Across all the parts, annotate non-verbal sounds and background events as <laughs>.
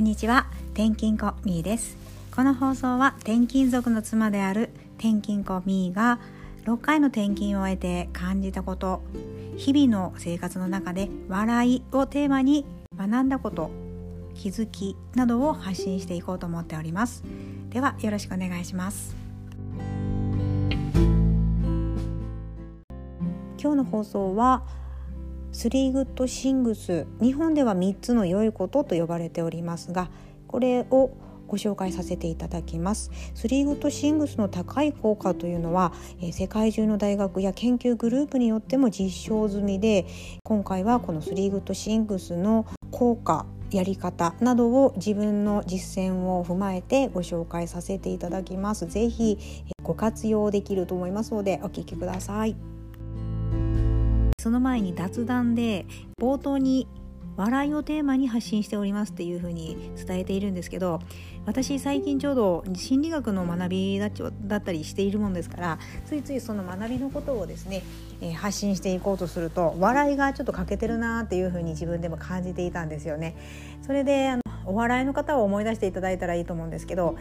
こんにちは転勤子みーです。この放送は転勤族の妻である転勤子みーが6回の転勤を終えて感じたこと日々の生活の中で笑いをテーマに学んだこと気づきなどを発信していこうと思っております。ではよろしくお願いします。今日の放送はスリーグッドシングス日本では3つの良いことと呼ばれておりますがこれをご紹介させていただきますスリーグッドシングスの高い効果というのは、え世界中の大学や研究グループによっても実証済みで今回はこのスリーグッドシングスの効果やり方などを自分の実践を踏まえてご紹介させていただきます。ぜひご活用できると思いますのでお聞きください。その前に雑談で冒頭に笑いをテーマに発信しておりますっていうふうに伝えているんですけど私最近ちょうど心理学の学びだったりしているもんですからついついその学びのことをですね、え、発信していこうとすると笑いがちょっと欠けてるなっていうふうに自分でも感じていたんですよね。それであのお笑いの方を思い出していただいたらいいと思うんですけど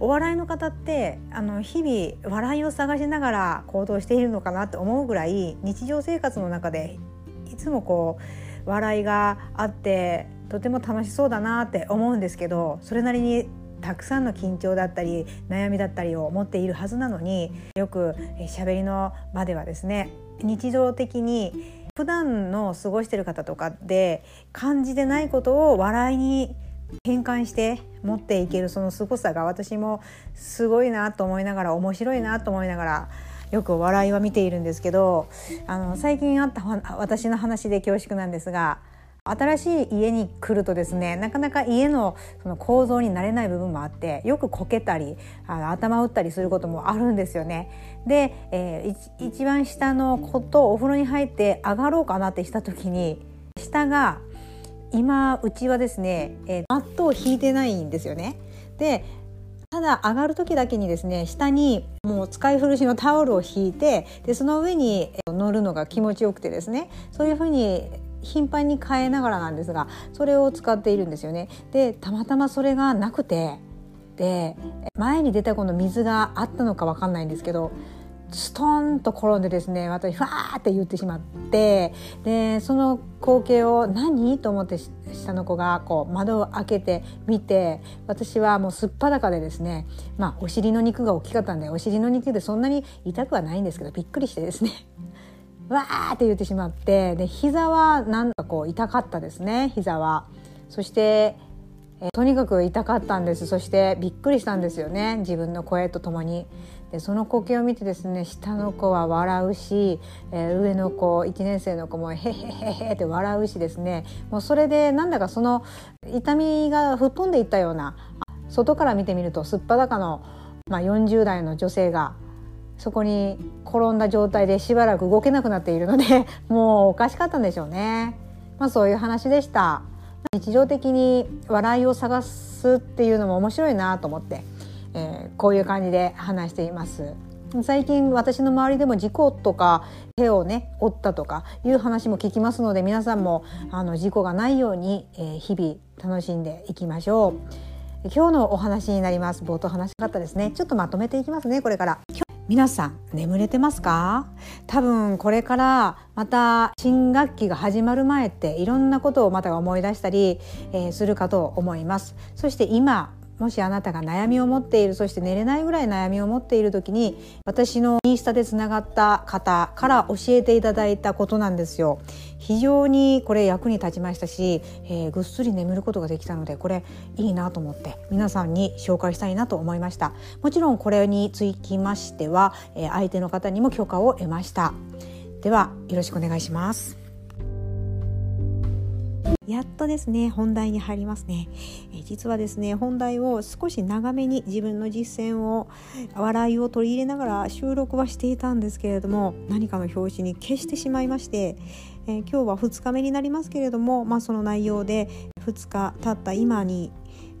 お笑いの方ってあの日々笑いを探しながら行動しているのかなって思うぐらい日常生活の中でいつもこう笑いがあってとても楽しそうだなって思うんですけどそれなりにたくさんの緊張だったり悩みだったりを持っているはずなのによく喋りの場ではですね日常的に普段の過ごしてる方とかで感じてないことを笑いに変換して持っていけるその凄さが私もすごいなと思いながら面白いなと思いながらよく笑いは見ているんですけどあの最近あった私の話で恐縮なんですが新しい家に来るとですねなかなか家のその構造になれない部分もあってよくこけたりあの頭打ったりすることもあるんですよね。で、えー、一番下の子とお風呂に入って上がろうかなってした時に下が今うちはですね、えー、マットを引いてないんですよね。でただ上がる時だけにですね下にもう使い古しのタオルを引いてでその上に乗るのが気持ちよくてですねそういうふうに頻繁に変えながらなんですがそれを使っているんですよね。でたまたまそれがなくてで前に出たこの水があったのか分かんないんですけどストンと転んでですね私ファーって言ってしまってでその光景を何？と思って下の子がこう窓を開けて見て私はもうすっぱだかでですねまあお尻の肉が大きかったんでお尻の肉でそんなに痛くはないんですけどびっくりしてですね <laughs> わーって言ってしまってで膝はなんかこう痛かったですね膝は。そしてえとにかく痛かったんです。そしてびっくりしたんですよね自分の声とともに。でその光景を見てですね下の子は笑うし、えー、上の子1年生の子もへへへへって笑うしですね。もうそれでなんだかその痛みが吹っ飛んでいったような外から見てみるとすっぱだかの、まあ、40代の女性がそこに転んだ状態でしばらく動けなくなっているので <laughs> もうおかしかったんでしょうね。まあ、そういう話でした。日常的に笑いを探すっていうのも面白いなと思って。えー、こういう感じで話しています。最近私の周りでも事故とか手をね折ったとかいう話も聞きますので皆さんもあの事故がないように、えー、日々楽しんでいきましょう。今日のお話になります冒頭話し方ですね。ちょっとまとめていきますねこれから。皆さん眠れてますか？多分これからまた新学期が始まる前っていろんなことをまた思い出したり、えー、するかと思います。そして今もしあなたが悩みを持っているそして寝れないぐらい悩みを持っている時に私のインスタでつながった方から教えていただいたことなんですよ。非常にこれ役に立ちましたし、えー、ぐっすり眠ることができたのでこれいいなと思って皆さんに紹介したいなと思いました。もちろんこれにつきましては、えー、相手の方にも許可を得ました。ではよろしくお願いします。やっとですね本題に入りますね、え実はですね本題を少し長めに自分の実践を笑いを取り入れながら収録はしていたんですけれども何かの表紙に消してしまいまして、えー、今日は2日目になりますけれども、まあ、その内容で2日経った今に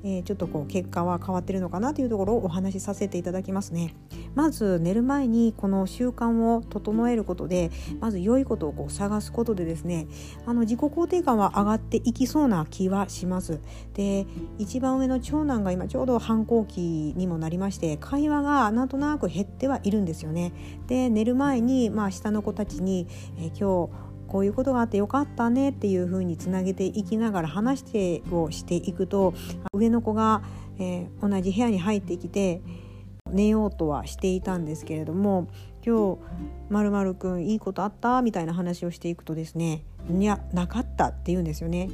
えー、ちょっとこう結果は変わってるのかなというところをお話しさせていただきますね。まず寝る前にこの習慣を整えることでまず良いことをこう探すことでですねあの自己肯定感は上がっていきそうな気はします。で一番上の長男が今ちょうど反抗期にもなりまして会話がなんとなく減ってはいるんですよね。で寝る前に、まあ、下の子たちに、えー、今日こういうことがあってよかったねっていう風につなげていきながら話してをしていくと上の子が、えー、同じ部屋に入ってきて寝ようとはしていたんですけれども今日まるまるくんいいことあったみたいな話をしていくとですねいやなかったって言うんですよね。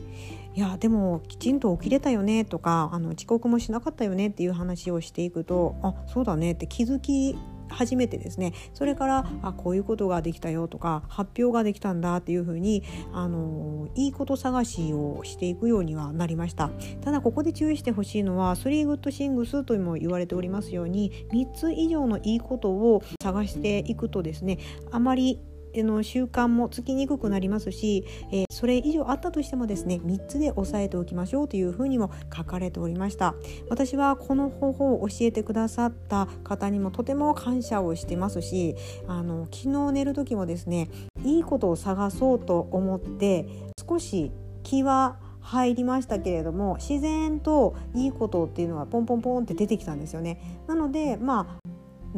いやでもきちんと起きれたよねとかあの遅刻もしなかったよねっていう話をしていくとあそうだねって気づき初めてですね。それからあこういうことができたよとか発表ができたんだっていうふうにあのいいこと探しをしていくようにはなりました。ただここで注意してほしいのは3グッドシングスとも言われておりますように3つ以上のいいことを探していくとですねあまりの習慣もつきにくくなりますし、えー、それ以上あったとしてもですね3つで押さえておきましょうというふうにも書かれておりました。私はこの方法を教えてくださった方にもとても感謝をしてますしあの昨日寝る時もですねいいことを探そうと思って少し気は入りましたけれども自然といいことっていうのはポンポンポンって出てきたんですよね。なのでまあ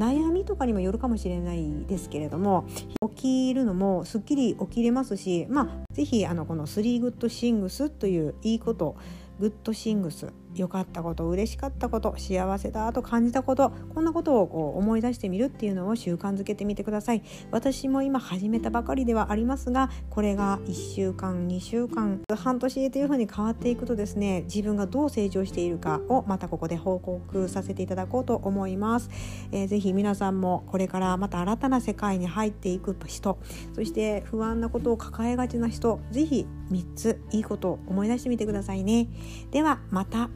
悩みとかにもよるかもしれないですけれども起きるのもすっきり起きれますしまあ是非あのこの3 good things といういいこと good things 良かったこと嬉しかったこと幸せだと感じたことこんなことをこう思い出してみるっていうのを習慣づけてみてください。私も今始めたばかりではありますがこれが1週間2週間半年というふうに変わっていくとですね自分がどう成長しているかをまたここで報告させていただこうと思います、えー、ぜひ皆さんもこれからまた新たな世界に入っていく人そして不安なことを抱えがちな人ぜひ3ついいことを思い出してみてくださいね。ではまた。